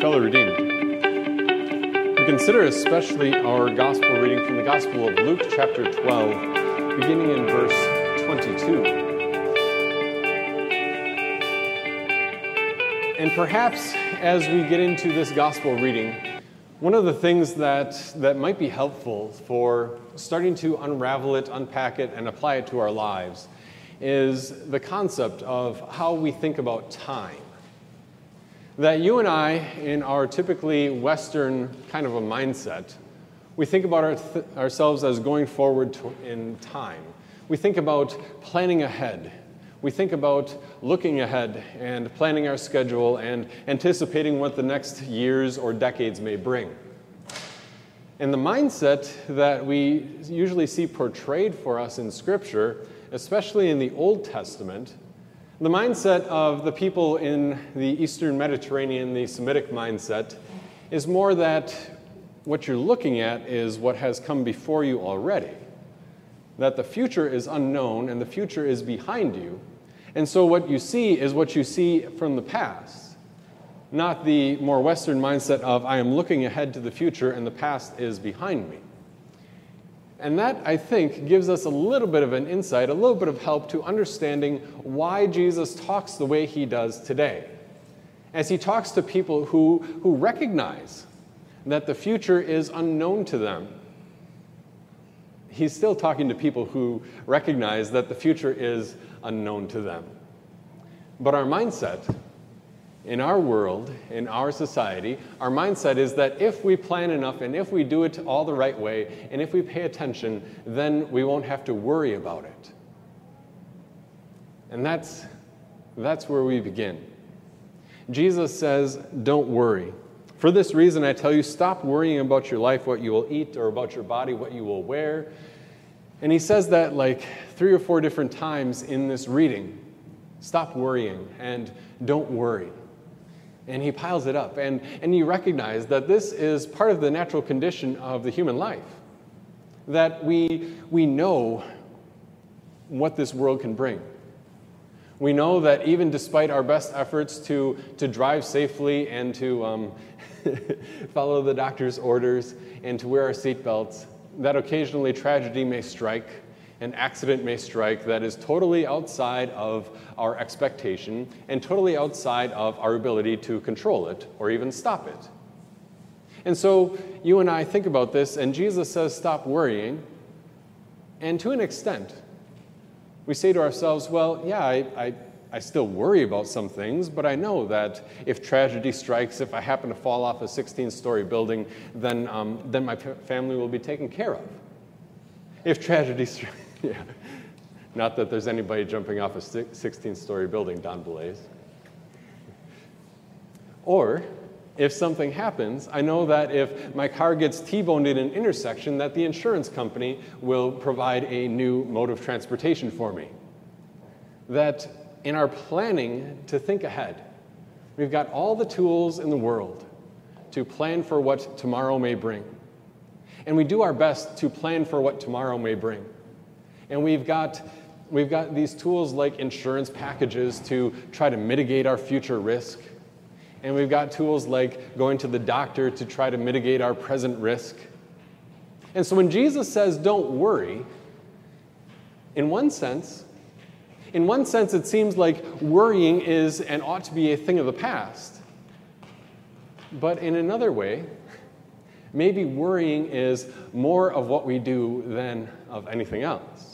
fellow redeemed. We consider especially our gospel reading from the Gospel of Luke, chapter 12, beginning in verse 22. And perhaps as we get into this gospel reading, one of the things that, that might be helpful for starting to unravel it, unpack it, and apply it to our lives is the concept of how we think about time. That you and I, in our typically Western kind of a mindset, we think about our th- ourselves as going forward to, in time. We think about planning ahead. We think about looking ahead and planning our schedule and anticipating what the next years or decades may bring. And the mindset that we usually see portrayed for us in Scripture especially in the Old Testament, the mindset of the people in the Eastern Mediterranean, the Semitic mindset, is more that what you're looking at is what has come before you already. That the future is unknown and the future is behind you. And so what you see is what you see from the past, not the more Western mindset of I am looking ahead to the future and the past is behind me. And that, I think, gives us a little bit of an insight, a little bit of help to understanding why Jesus talks the way he does today. As he talks to people who, who recognize that the future is unknown to them, he's still talking to people who recognize that the future is unknown to them. But our mindset in our world, in our society, our mindset is that if we plan enough and if we do it all the right way and if we pay attention, then we won't have to worry about it. And that's, that's where we begin. Jesus says, Don't worry. For this reason, I tell you, stop worrying about your life, what you will eat, or about your body, what you will wear. And he says that like three or four different times in this reading. Stop worrying and don't worry and he piles it up. And, and you recognize that this is part of the natural condition of the human life. That we, we know what this world can bring. We know that even despite our best efforts to, to drive safely and to um, follow the doctor's orders and to wear our seatbelts, that occasionally tragedy may strike an accident may strike that is totally outside of our expectation and totally outside of our ability to control it or even stop it. And so you and I think about this, and Jesus says, Stop worrying. And to an extent, we say to ourselves, Well, yeah, I, I, I still worry about some things, but I know that if tragedy strikes, if I happen to fall off a 16 story building, then, um, then my family will be taken care of. If tragedy strikes, yeah. Not that there's anybody jumping off a 16 story building, Don Blaze. Or, if something happens, I know that if my car gets T-boned in an intersection, that the insurance company will provide a new mode of transportation for me. That in our planning to think ahead, we've got all the tools in the world to plan for what tomorrow may bring. And we do our best to plan for what tomorrow may bring. And we've got, we've got these tools like insurance packages to try to mitigate our future risk. And we've got tools like going to the doctor to try to mitigate our present risk. And so when Jesus says, don't worry, in one sense, in one sense, it seems like worrying is and ought to be a thing of the past. But in another way, maybe worrying is more of what we do than of anything else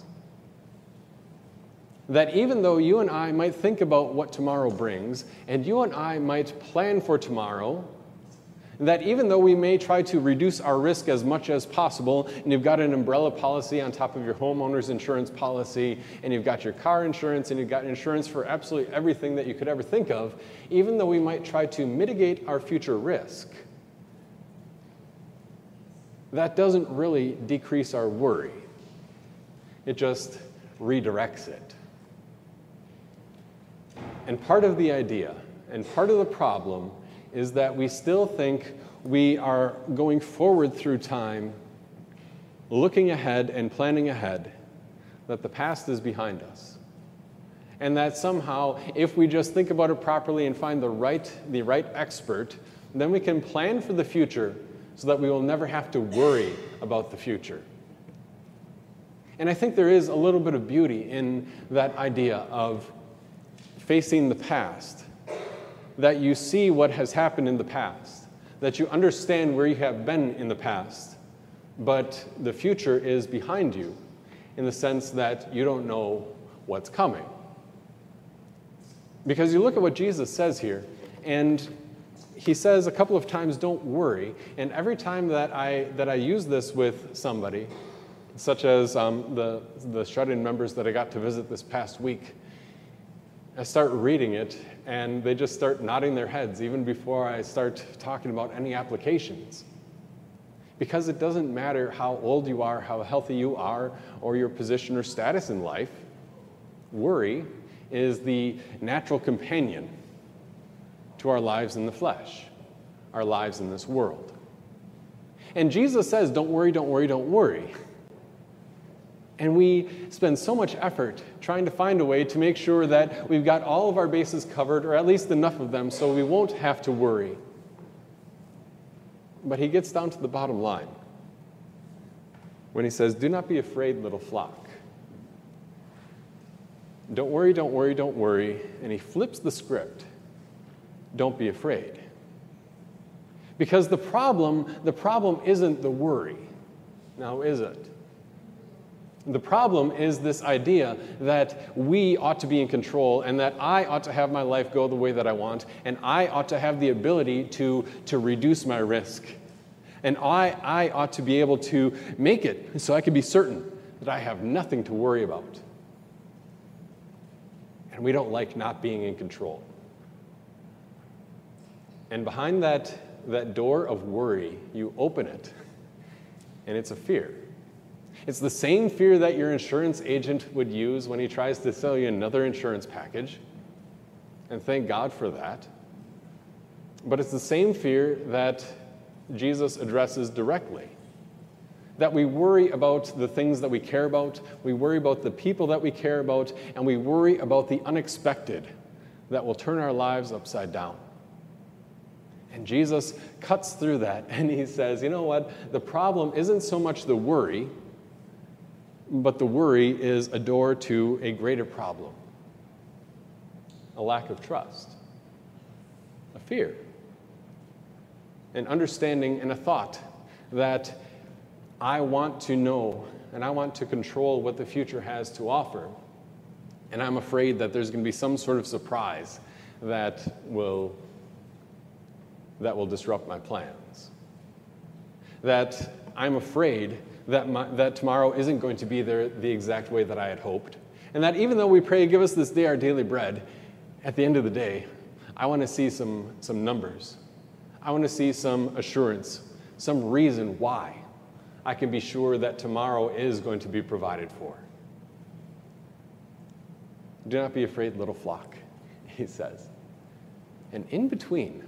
that even though you and I might think about what tomorrow brings, and you and I might plan for tomorrow, that even though we may try to reduce our risk as much as possible, and you've got an umbrella policy on top of your homeowner's insurance policy, and you've got your car insurance, and you've got insurance for absolutely everything that you could ever think of, even though we might try to mitigate our future risk, that doesn't really decrease our worry. It just redirects it. And part of the idea and part of the problem is that we still think we are going forward through time, looking ahead and planning ahead, that the past is behind us. And that somehow, if we just think about it properly and find the right, the right expert, then we can plan for the future so that we will never have to worry about the future. And I think there is a little bit of beauty in that idea of facing the past, that you see what has happened in the past, that you understand where you have been in the past, but the future is behind you in the sense that you don't know what's coming. Because you look at what Jesus says here, and he says a couple of times, don't worry. And every time that I, that I use this with somebody, such as um, the, the shut in members that I got to visit this past week, I start reading it and they just start nodding their heads even before I start talking about any applications. Because it doesn't matter how old you are, how healthy you are, or your position or status in life, worry is the natural companion to our lives in the flesh, our lives in this world. And Jesus says, Don't worry, don't worry, don't worry. And we spend so much effort trying to find a way to make sure that we've got all of our bases covered, or at least enough of them, so we won't have to worry. But he gets down to the bottom line when he says, Do not be afraid, little flock. Don't worry, don't worry, don't worry. And he flips the script. Don't be afraid. Because the problem, the problem isn't the worry. Now, is it? The problem is this idea that we ought to be in control and that I ought to have my life go the way that I want and I ought to have the ability to, to reduce my risk. And I, I ought to be able to make it so I can be certain that I have nothing to worry about. And we don't like not being in control. And behind that, that door of worry, you open it, and it's a fear. It's the same fear that your insurance agent would use when he tries to sell you another insurance package. And thank God for that. But it's the same fear that Jesus addresses directly. That we worry about the things that we care about, we worry about the people that we care about, and we worry about the unexpected that will turn our lives upside down. And Jesus cuts through that and he says, you know what? The problem isn't so much the worry but the worry is a door to a greater problem a lack of trust, a fear, an understanding, and a thought that I want to know and I want to control what the future has to offer. And I'm afraid that there's going to be some sort of surprise that will, that will disrupt my plans. That I'm afraid that, my, that tomorrow isn't going to be there the exact way that I had hoped. And that even though we pray, give us this day our daily bread, at the end of the day, I want to see some, some numbers. I want to see some assurance, some reason why I can be sure that tomorrow is going to be provided for. Do not be afraid, little flock, he says. And in between,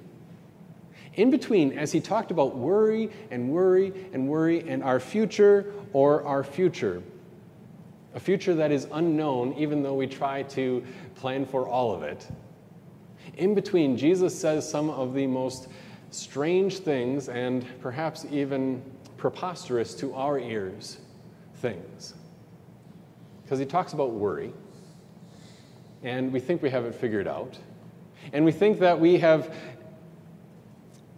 in between, as he talked about worry and worry and worry and our future or our future, a future that is unknown, even though we try to plan for all of it. In between, Jesus says some of the most strange things and perhaps even preposterous to our ears things. Because he talks about worry, and we think we have it figured out. And we think that we have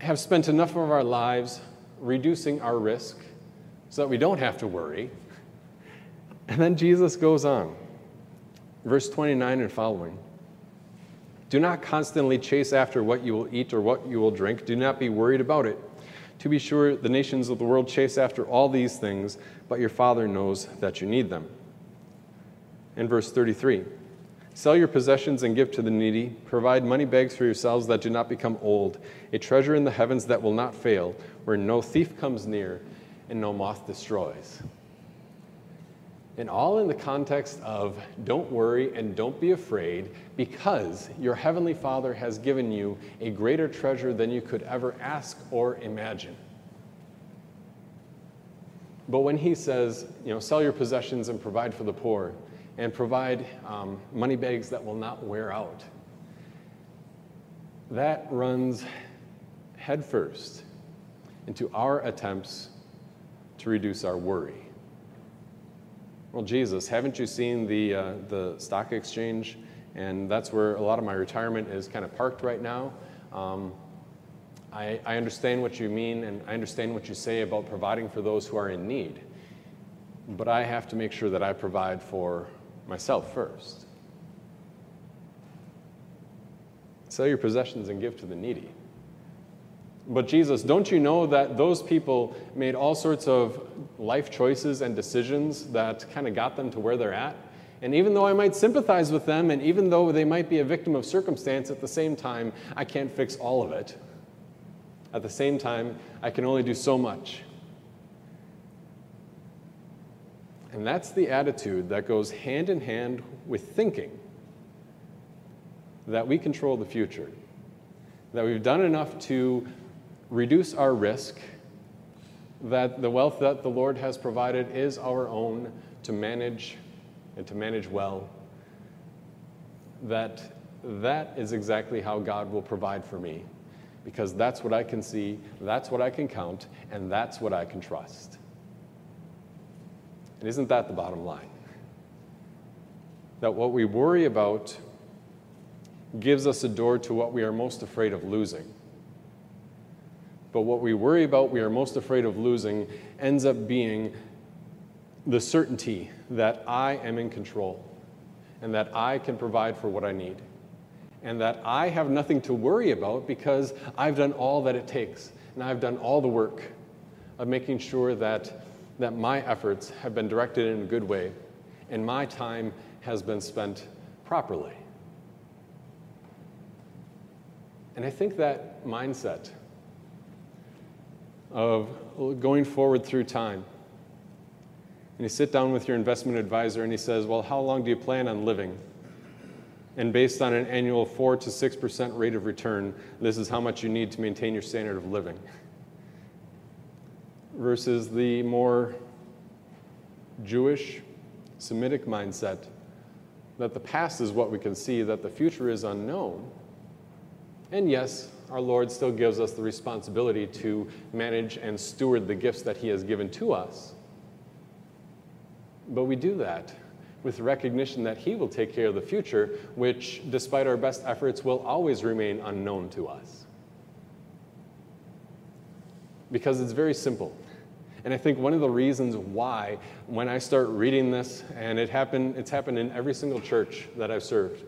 have spent enough of our lives reducing our risk so that we don't have to worry. And then Jesus goes on, verse 29 and following. Do not constantly chase after what you will eat or what you will drink. Do not be worried about it. To be sure, the nations of the world chase after all these things, but your Father knows that you need them. In verse 33, Sell your possessions and give to the needy. Provide money bags for yourselves that do not become old, a treasure in the heavens that will not fail, where no thief comes near and no moth destroys. And all in the context of don't worry and don't be afraid because your heavenly Father has given you a greater treasure than you could ever ask or imagine. But when he says, you know, sell your possessions and provide for the poor, and provide um, money bags that will not wear out. That runs headfirst into our attempts to reduce our worry. Well, Jesus, haven't you seen the, uh, the stock exchange? And that's where a lot of my retirement is kind of parked right now. Um, I, I understand what you mean, and I understand what you say about providing for those who are in need. But I have to make sure that I provide for myself first. Sell your possessions and give to the needy. But Jesus, don't you know that those people made all sorts of life choices and decisions that kind of got them to where they're at? And even though I might sympathize with them, and even though they might be a victim of circumstance, at the same time, I can't fix all of it. At the same time, I can only do so much. And that's the attitude that goes hand in hand with thinking that we control the future, that we've done enough to reduce our risk, that the wealth that the Lord has provided is our own to manage and to manage well, that that is exactly how God will provide for me because that's what I can see, that's what I can count, and that's what I can trust. And isn't that the bottom line? That what we worry about gives us a door to what we are most afraid of losing. But what we worry about, we are most afraid of losing, ends up being the certainty that I am in control and that I can provide for what I need and that I have nothing to worry about because I've done all that it takes and I've done all the work of making sure that, that my efforts have been directed in a good way and my time has been spent properly. And I think that mindset of going forward through time, and you sit down with your investment advisor and he says, Well, how long do you plan on living? And based on an annual 4 to 6% rate of return, this is how much you need to maintain your standard of living. Versus the more Jewish, Semitic mindset that the past is what we can see, that the future is unknown. And yes, our Lord still gives us the responsibility to manage and steward the gifts that He has given to us. But we do that with recognition that He will take care of the future, which, despite our best efforts, will always remain unknown to us. Because it's very simple. And I think one of the reasons why, when I start reading this, and it happened, it's happened in every single church that I've served,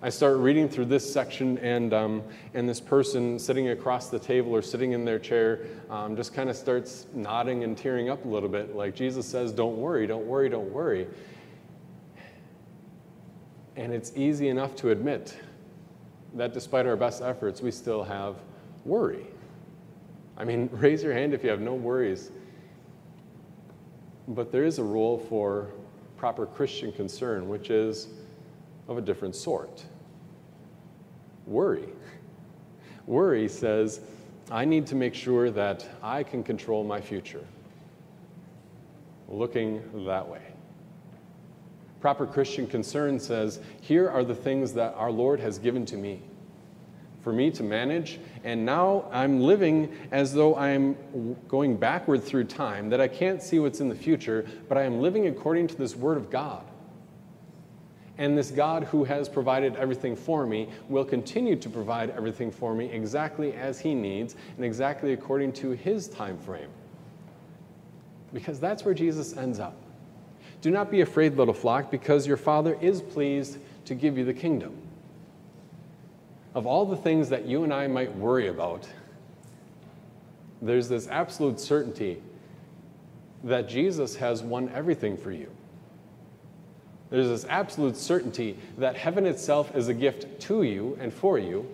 I start reading through this section, and, um, and this person sitting across the table or sitting in their chair um, just kind of starts nodding and tearing up a little bit. Like Jesus says, Don't worry, don't worry, don't worry. And it's easy enough to admit that despite our best efforts, we still have worry. I mean, raise your hand if you have no worries. But there is a role for proper Christian concern, which is of a different sort. Worry. Worry says, I need to make sure that I can control my future. Looking that way. Proper Christian concern says, Here are the things that our Lord has given to me for me to manage, and now I'm living as though I'm going backward through time, that I can't see what's in the future, but I am living according to this Word of God. And this God who has provided everything for me will continue to provide everything for me exactly as He needs and exactly according to His time frame. Because that's where Jesus ends up. Do not be afraid, little flock, because your Father is pleased to give you the kingdom. Of all the things that you and I might worry about, there's this absolute certainty that Jesus has won everything for you. There's this absolute certainty that heaven itself is a gift to you and for you.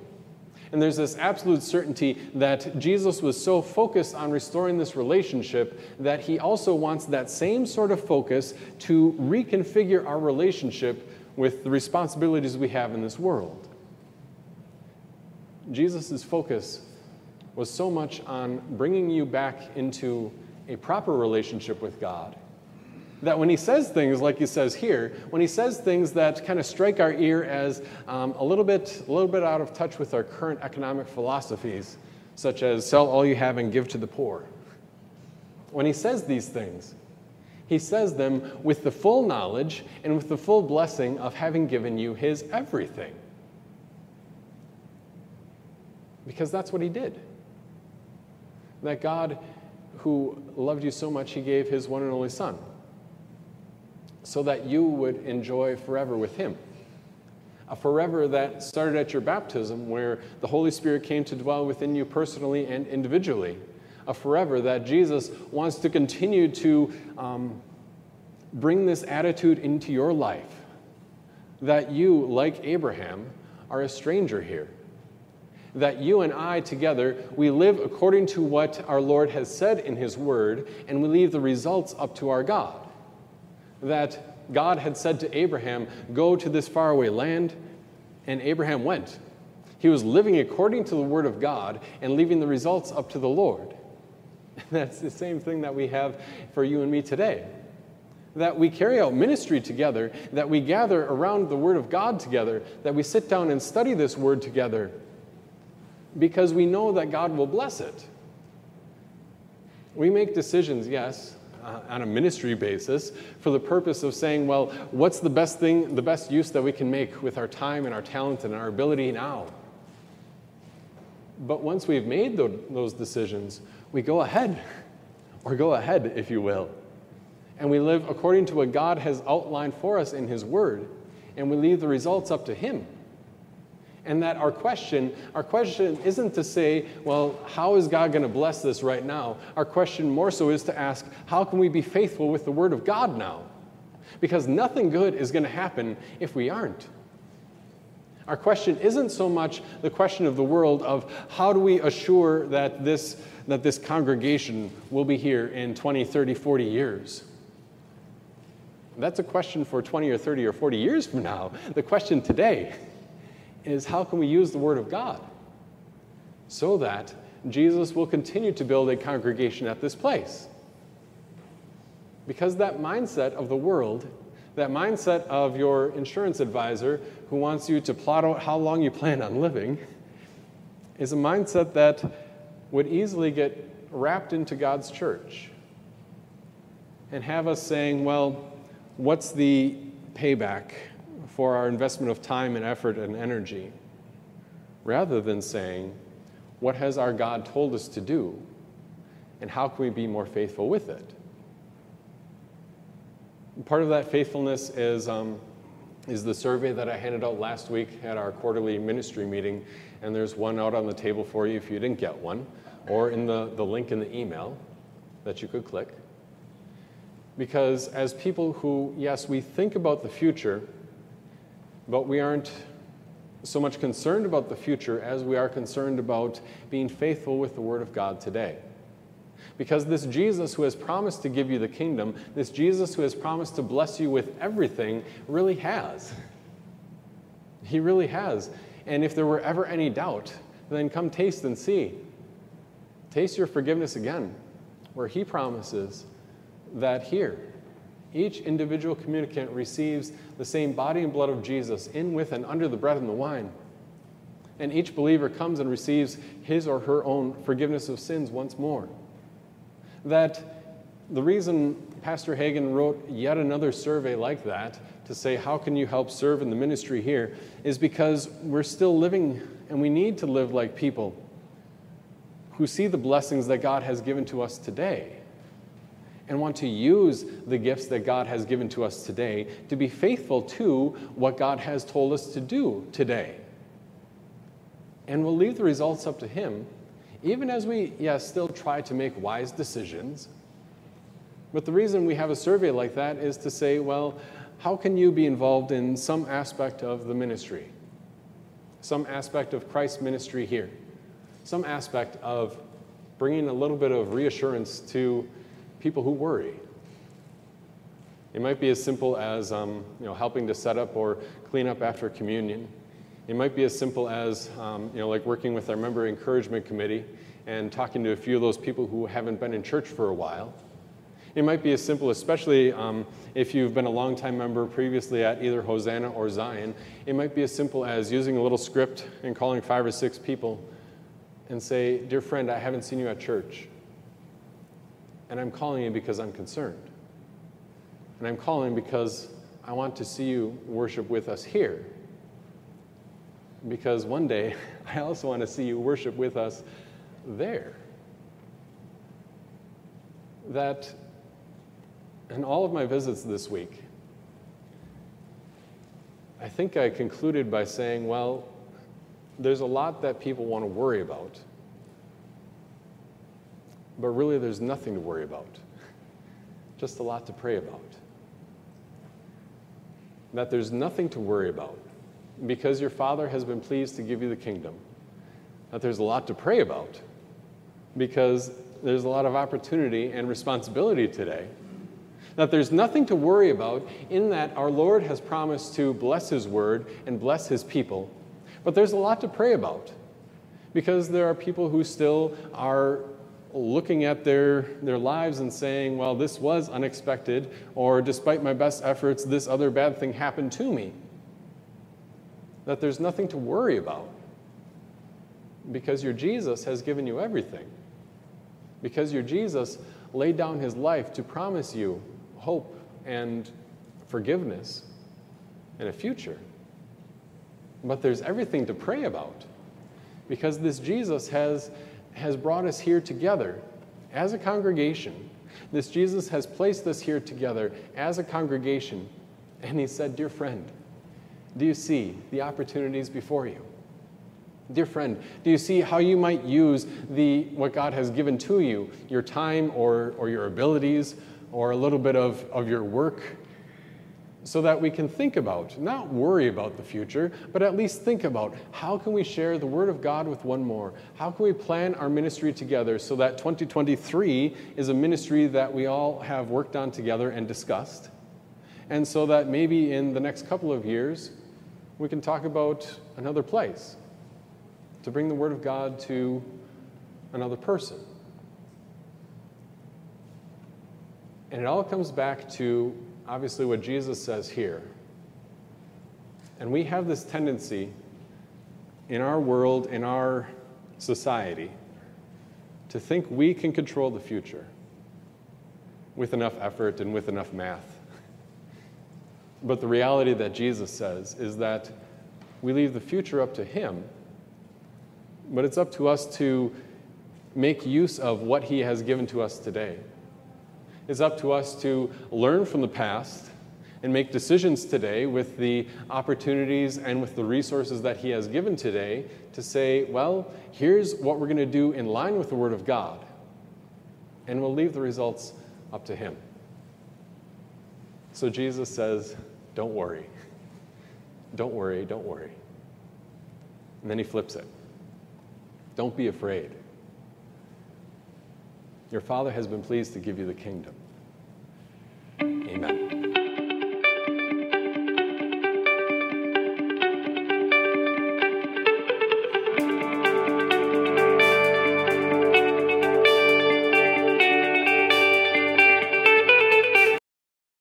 And there's this absolute certainty that Jesus was so focused on restoring this relationship that he also wants that same sort of focus to reconfigure our relationship with the responsibilities we have in this world. Jesus' focus was so much on bringing you back into a proper relationship with God that when he says things like he says here, when he says things that kind of strike our ear as um, a little bit, a little bit out of touch with our current economic philosophies, such as sell all you have and give to the poor. When he says these things, he says them with the full knowledge and with the full blessing of having given you his everything. Because that's what he did. That God, who loved you so much, he gave his one and only Son so that you would enjoy forever with him. A forever that started at your baptism, where the Holy Spirit came to dwell within you personally and individually. A forever that Jesus wants to continue to um, bring this attitude into your life that you, like Abraham, are a stranger here. That you and I together, we live according to what our Lord has said in His Word, and we leave the results up to our God. That God had said to Abraham, Go to this faraway land, and Abraham went. He was living according to the Word of God and leaving the results up to the Lord. That's the same thing that we have for you and me today that we carry out ministry together, that we gather around the Word of God together, that we sit down and study this Word together, because we know that God will bless it. We make decisions, yes, uh, on a ministry basis for the purpose of saying, well, what's the best thing, the best use that we can make with our time and our talent and our ability now? But once we've made those decisions, we go ahead, or go ahead, if you will and we live according to what God has outlined for us in His Word, and we leave the results up to Him. And that our question, our question isn't to say, well, how is God going to bless this right now? Our question more so is to ask, how can we be faithful with the Word of God now? Because nothing good is going to happen if we aren't. Our question isn't so much the question of the world of how do we assure that this, that this congregation will be here in 20, 30, 40 years. That's a question for 20 or 30 or 40 years from now. The question today is how can we use the Word of God so that Jesus will continue to build a congregation at this place? Because that mindset of the world, that mindset of your insurance advisor who wants you to plot out how long you plan on living, is a mindset that would easily get wrapped into God's church and have us saying, well, what's the payback for our investment of time and effort and energy? Rather than saying, what has our God told us to do? And how can we be more faithful with it? Part of that faithfulness is, um, is the survey that I handed out last week at our quarterly ministry meeting. And there's one out on the table for you if you didn't get one, or in the, the link in the email that you could click. Because as people who, yes, we think about the future, but we aren't so much concerned about the future as we are concerned about being faithful with the Word of God today. Because this Jesus who has promised to give you the kingdom, this Jesus who has promised to bless you with everything, really has. He really has. And if there were ever any doubt, then come taste and see. Taste your forgiveness again, where He promises that here, each individual communicant receives the same body and blood of Jesus in, with, and under the bread and the wine. And each believer comes and receives his or her own forgiveness of sins once more. That the reason Pastor Hagen wrote yet another survey like that to say, How can you help serve in the ministry here? is because we're still living and we need to live like people who see the blessings that God has given to us today and want to use the gifts that God has given to us today to be faithful to what God has told us to do today. And we'll leave the results up to Him, even as we, yes, still try to make wise decisions. But the reason we have a survey like that is to say, well, how can you be involved in some aspect of the ministry? Some aspect of Christ's ministry here? Some aspect of bringing a little bit of reassurance to people who worry. It might be as simple as um, you know, helping to set up or clean up after communion. It might be as simple as um, you know, like working with our member encouragement committee and talking to a few of those people who haven't been in church for a while. It might be as simple, especially um, if you've been a longtime member previously at either Hosanna or Zion, it might be as simple as using a little script and calling five or six people and say, Dear friend, I haven't seen you at church. And I'm calling you because I'm concerned. And I'm calling because I want to see you worship with us here. Because one day, I also want to see you worship with us there. That in all of my visits this week, I think I concluded by saying, well, there's a lot that people want to worry about, but really there's nothing to worry about, just a lot to pray about. That there's nothing to worry about because your Father has been pleased to give you the kingdom. That there's a lot to pray about because there's a lot of opportunity and responsibility today. That there's nothing to worry about in that our Lord has promised to bless His word and bless His people. But there's a lot to pray about because there are people who still are looking at their, their lives and saying, well, this was unexpected, or despite my best efforts, this other bad thing happened to me. That there's nothing to worry about because your Jesus has given you everything. Because your Jesus laid down his life to promise you hope and forgiveness and a future. But there's everything to pray about because this Jesus has, has brought us here together as a congregation. This Jesus has placed us here together as a congregation. And he said, Dear friend, do you see the opportunities before you? Dear friend, do you see how you might use the, what God has given to you, your time or, or your abilities or a little bit of, of your work so that we can think about, not worry about the future, but at least think about how can we share the Word of God with one more? How can we plan our ministry together so that 2023 is a ministry that we all have worked on together and discussed? And so that maybe in the next couple of years, we can talk about another place to bring the Word of God to another person. And it all comes back to obviously what Jesus says here. And we have this tendency in our world, in our society, to think we can control the future with enough effort and with enough math. But the reality that Jesus says is that we leave the future up to Him, but it's up to us to make use of what He has given to us today. It's up to us to learn from the past and make decisions today with the opportunities and with the resources that He has given today to say, well, here's what we're going to do in line with the Word of God. And we'll leave the results up to Him. So Jesus says, don't worry. Don't worry, don't worry. And then He flips it. Don't be afraid. Your Father has been pleased to give you the kingdom. Amen.